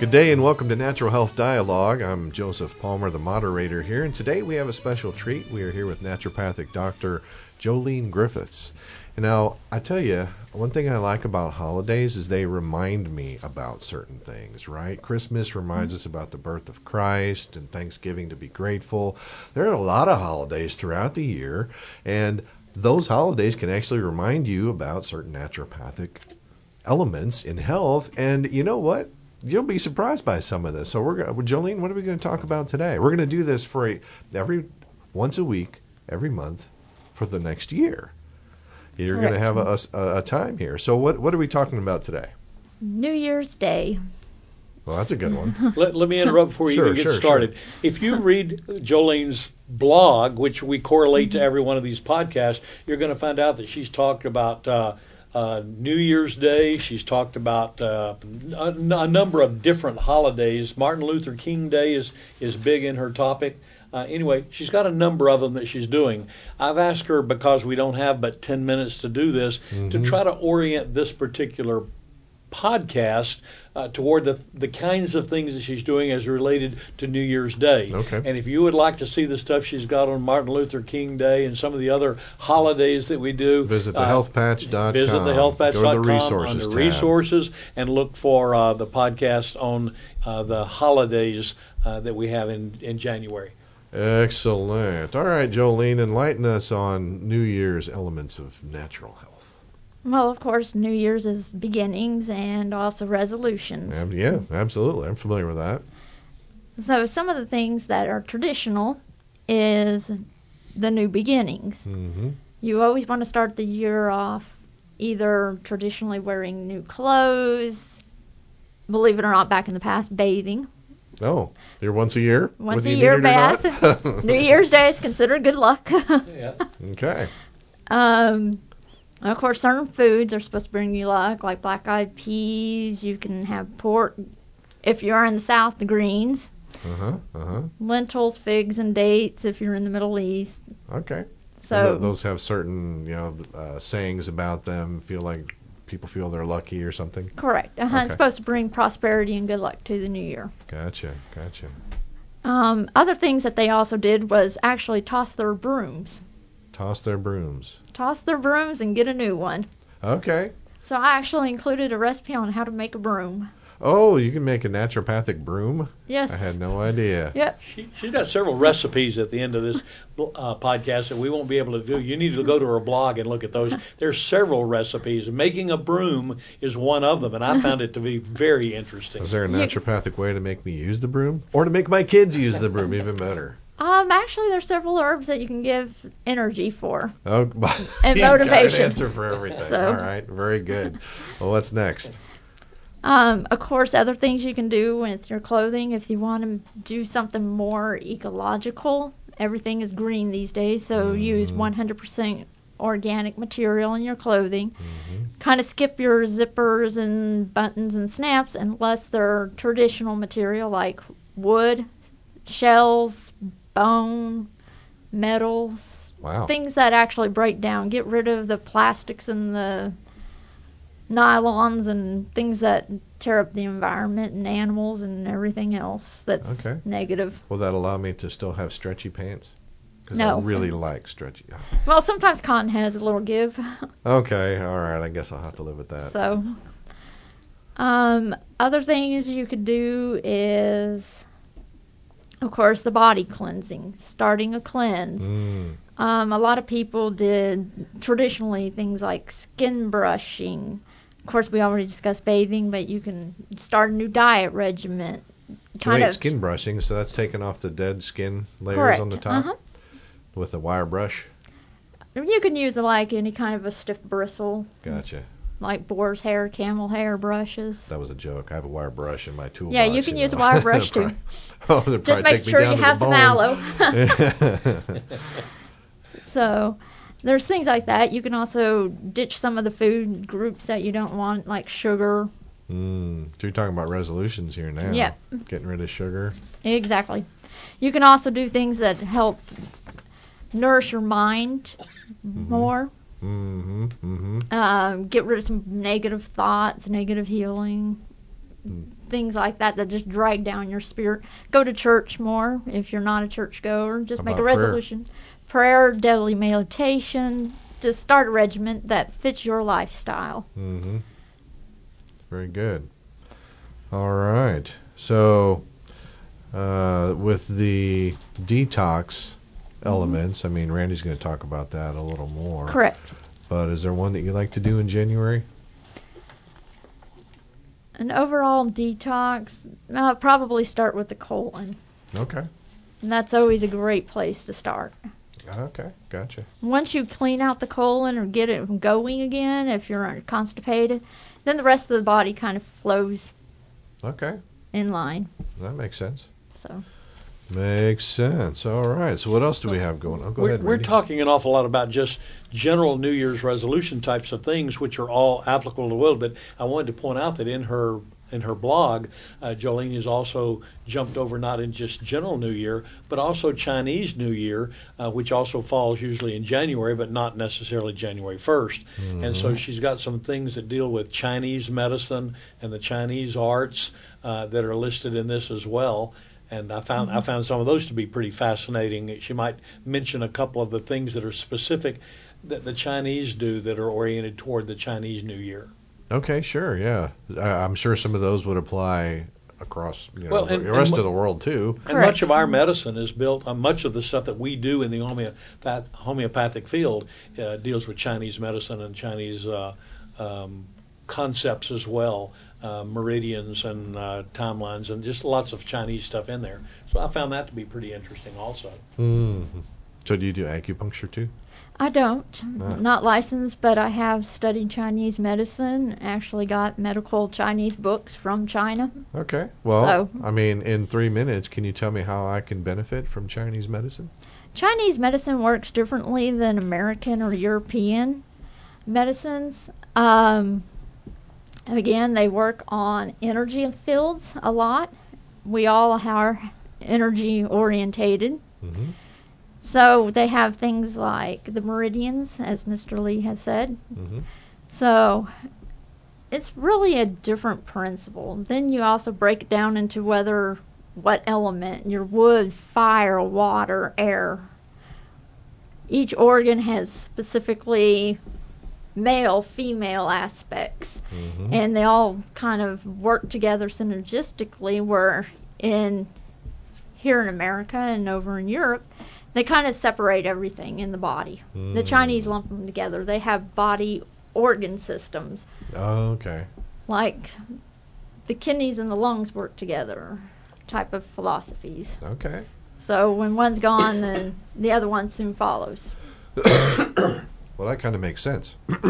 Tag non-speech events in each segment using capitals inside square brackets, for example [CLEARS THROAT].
Good day and welcome to Natural Health Dialogue. I'm Joseph Palmer, the moderator here, and today we have a special treat. We are here with naturopathic Dr. Jolene Griffiths. And now, I tell you, one thing I like about holidays is they remind me about certain things, right? Christmas reminds us about the birth of Christ and Thanksgiving to be grateful. There are a lot of holidays throughout the year, and those holidays can actually remind you about certain naturopathic elements in health. And you know what? You'll be surprised by some of this. So we're going, Jolene, what are we going to talk about today? We're going to do this for a, every once a week, every month, for the next year. You're going to have a, a, a time here. So what what are we talking about today? New Year's Day. Well, that's a good one. [LAUGHS] Let, let me interrupt before you Sure, even get sure, started. sure. If you read Jolene's blog, which we correlate to every one of these podcasts, you're going to find out that she's talked about uh, uh, New Year's Day. She's talked about uh, a, a number of different holidays. Martin Luther King Day is is big in her topic. Uh, anyway, she's got a number of them that she's doing. I've asked her because we don't have but 10 minutes to do this to try to orient this particular podcast uh, toward the, the kinds of things that she's doing as related to New Year's Day. Okay. And if you would like to see the stuff she's got on Martin Luther King Day and some of the other holidays that we do, Visit the uh, thehealthpatch.com. Visit thehealthpatch.com Go to the resources under tab. resources and look for uh, the podcast on uh, the holidays uh, that we have in, in January. Excellent. All right, Jolene, enlighten us on New Year's elements of natural health. Well, of course, New Year's is beginnings and also resolutions. Um, yeah, absolutely. I'm familiar with that. So, some of the things that are traditional is the new beginnings. hmm You always want to start the year off either traditionally wearing new clothes, believe it or not, back in the past, bathing. Oh, you're once a year? Once a year need it or bath. [LAUGHS] New Year's Day is considered good luck. Yeah. [LAUGHS] okay. Um, of course, certain foods are supposed to bring you luck, like black eyed peas. You can have pork. If you're in the South, the greens, Uh huh. Uh huh. lentils, figs, and dates. If you're in the Middle East, Okay. so th- those have certain, you know, uh, sayings about them. Feel like people feel they're lucky or something. correct. Uh-huh. Okay. It's supposed to bring prosperity and good luck to the new year. Gotcha. Gotcha. Um, other things that they also did was actually toss their brooms, Toss their brooms. toss their brooms and get a new one. Okay. So I actually included a recipe on how to make a broom. Oh, you can make a naturopathic broom? Yes. I had no idea. Yep. She, she's got several recipes at the end of this uh, podcast that we won't be able to do. You need to go to her blog and look at those. There's several recipes. Making a broom is one of them, and I found it to be very interesting. Is there a naturopathic way to make me use the broom? Or to make my kids use the broom even better? Um, actually, there's several herbs that you can give energy for. Oh, [LAUGHS] And you got an motivation. answer for everything. So- All right, very good. Well, what's next? Um, of course, other things you can do with your clothing if you want to do something more ecological. Everything is green these days, so use 100% organic material in your clothing. Kind of skip your zippers and buttons and snaps unless they're traditional material like wood, shells, bone, metals, Wow. things that actually break down. Get rid of the plastics and the nylons and things that tear up the environment and animals and everything else that's Okay. negative. Will that allow me to still have stretchy pants? Because I really like stretchy. Well, sometimes cotton has a little give, Okay, all right. I guess I'll have to live with that. so. Um, other things you could do is, of course, the body cleansing, starting a cleanse. Mm, Um, a lot of people did traditionally things like skin brushing. Of course, we already discussed bathing, but you can start a new diet regimen. wait, skin brushing. So that's taking off the dead skin layers correct. on the top Uh-huh. with a wire brush. You can use like any kind of a stiff bristle, Gotcha. Like boar's hair, camel hair brushes. That was a joke. I have a wire brush in my toolbox. Yeah, you can use a wire [LAUGHS] brush, too. [LAUGHS] oh, Just make sure you have some aloe. [LAUGHS] So there's things like that. You can also ditch some of the food groups that you don't want, like sugar. Mm, so you're talking about resolutions here now. Yeah. Getting rid of sugar. Exactly. You can also do things that help nourish your mind more. Mm-hmm. Mm-hmm. Um, get rid of some negative thoughts, negative healing. things like that that just drag down your spirit. Go to church more if you're not a church goer. Just How make a about prayer? resolution. Prayer, daily meditation. Just start a regimen that fits your lifestyle. Mm-hmm. Very good. All right. So, uh, with the detox elements, I mean, Randy's going to talk about that a little more. Correct. But is there one that you like to do in January? An overall detox, uh, probably start with the colon. Okay. And that's always a great place to start. Okay. Gotcha. Once you clean out the colon or get it going again, if you're constipated, then the rest of the body kind of flows Okay. in line. That makes sense. So, Makes sense. All right. So, what else do we have going on? Go we're, ahead. we're Randy. talking an awful lot about just general New Year's resolution types of things, which are all applicable to the world. But I wanted to point out that in her in her blog, uh, Jolene has also jumped over not in just general New Year, but also Chinese New Year, uh, which also falls usually in January, but not necessarily January 1st. And so she's got some things that deal with Chinese medicine and the Chinese arts uh, that are listed in this as well. And I found I found some of those to be pretty fascinating. She might mention a couple of the things that are specific that the Chinese do that are oriented toward the Chinese New Year. Okay. Sure. Yeah. I, I'm sure some of those would apply across you know, Well, and- the rest and of the world too. And Correct. much of our medicine is built on much of the stuff that we do in the homeopath, homeopathic field uh, deals with Chinese medicine and Chinese uh, um, concepts as well, uh, meridians and uh, timelines, and just lots of Chinese stuff in there. So I found that to be pretty interesting also. hmm So, do you do acupuncture too? I don't. Ah. Not licensed, but I have studied Chinese medicine. Actually, got medical Chinese books from China. Okay. Well, So- I mean, in three minutes, can you tell me how I can benefit from Chinese medicine? Chinese medicine works differently than American or European medicines. Um, again, they work on energy fields a lot. We all are energy orientated. Mm-hmm. So they have things like the meridians, as Mr. Lee has said. Mm-hmm. So it's really a different principle. Then you also break it down into whether what element your wood, fire, water, air. Each organ has specifically male, female aspects, Mm-hmm. and they all kind of work together synergistically. Where in here in America and over in Europe, they kind of separate everything in the body. The Mm. Chinese lump them together. They have body organ systems, Oh, okay. like the kidneys and the lungs work together, type of philosophies. Okay. So when one's gone, then the other one soon follows. [COUGHS] [COUGHS] [COUGHS] Well, that kind of makes sense. [CLEARS THROAT]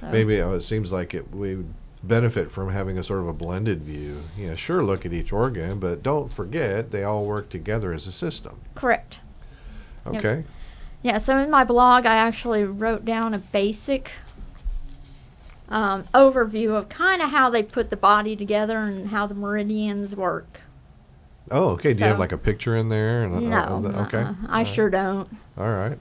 So, Maybe uh, it seems like it we would benefit from having a sort of a blended view. Yeah, sure, look at each organ, but don't forget they all work together as a system. correct. Yep. Okay. Yeah, so in my blog, I actually wrote down a basic um, overview of kind of how they put the body together and how the meridians work. Oh, okay. Do you have like a picture in there? And, uh, No, of the- okay. uh-uh, I All sure don't. All right.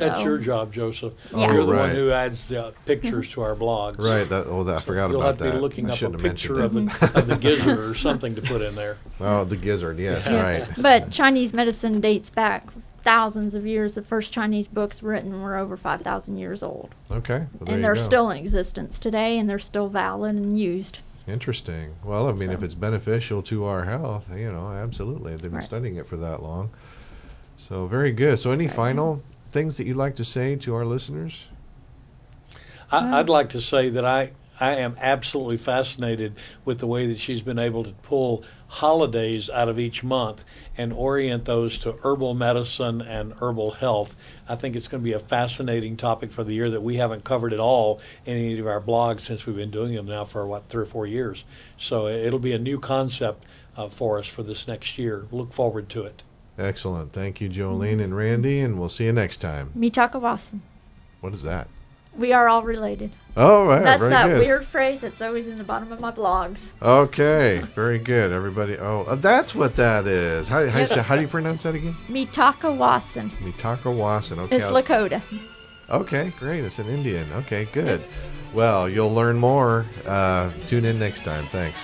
That's your job, Joseph. Yeah. You're the right. one who adds the pictures to our blogs. Right. That. Oh, that, I forgot about that. You'll about have to that. be looking I up a shouldn't have mentioned picture of the, of the gizzard or something to put in there. [LAUGHS] Oh, the gizzard. Yes. Yeah. Right. [LAUGHS] But Chinese medicine dates back thousands of years. The first Chinese books written were over 5,000 years old. Okay. Well, there and they're go. still in existence today, and they're still valid and used. Interesting. Well, I mean, if it's beneficial to our health, you know, absolutely. They've been Right. studying it for that long. So very good. So, any Right. final things that you'd like to say to our listeners? I, I'd like to say that I, I am absolutely fascinated with the way that she's been able to pull holidays out of each month and orient those to herbal medicine and herbal health. I think it's going to be a fascinating topic for the year that we haven't covered at all in any of our blogs since we've been doing them now for what three or four years. So it'll be a new concept uh, for us for this next year. Look forward to it. Excellent. Thank you, Jolene and Randy, and we'll see you next time. Mitakawasan. What is that? We are all related. Oh, right. That's that good. weird phrase that's always in the bottom of my blogs. Okay, very good. Everybody. Oh, uh, that's what that is. How, how, you how do you pronounce that again? Mitakawasan. Mitaka Wasan. Okay. It's was- Lakota. Okay, great. It's an Indian. Okay, good. Well, you'll learn more. Uh, tune in next time. Thanks.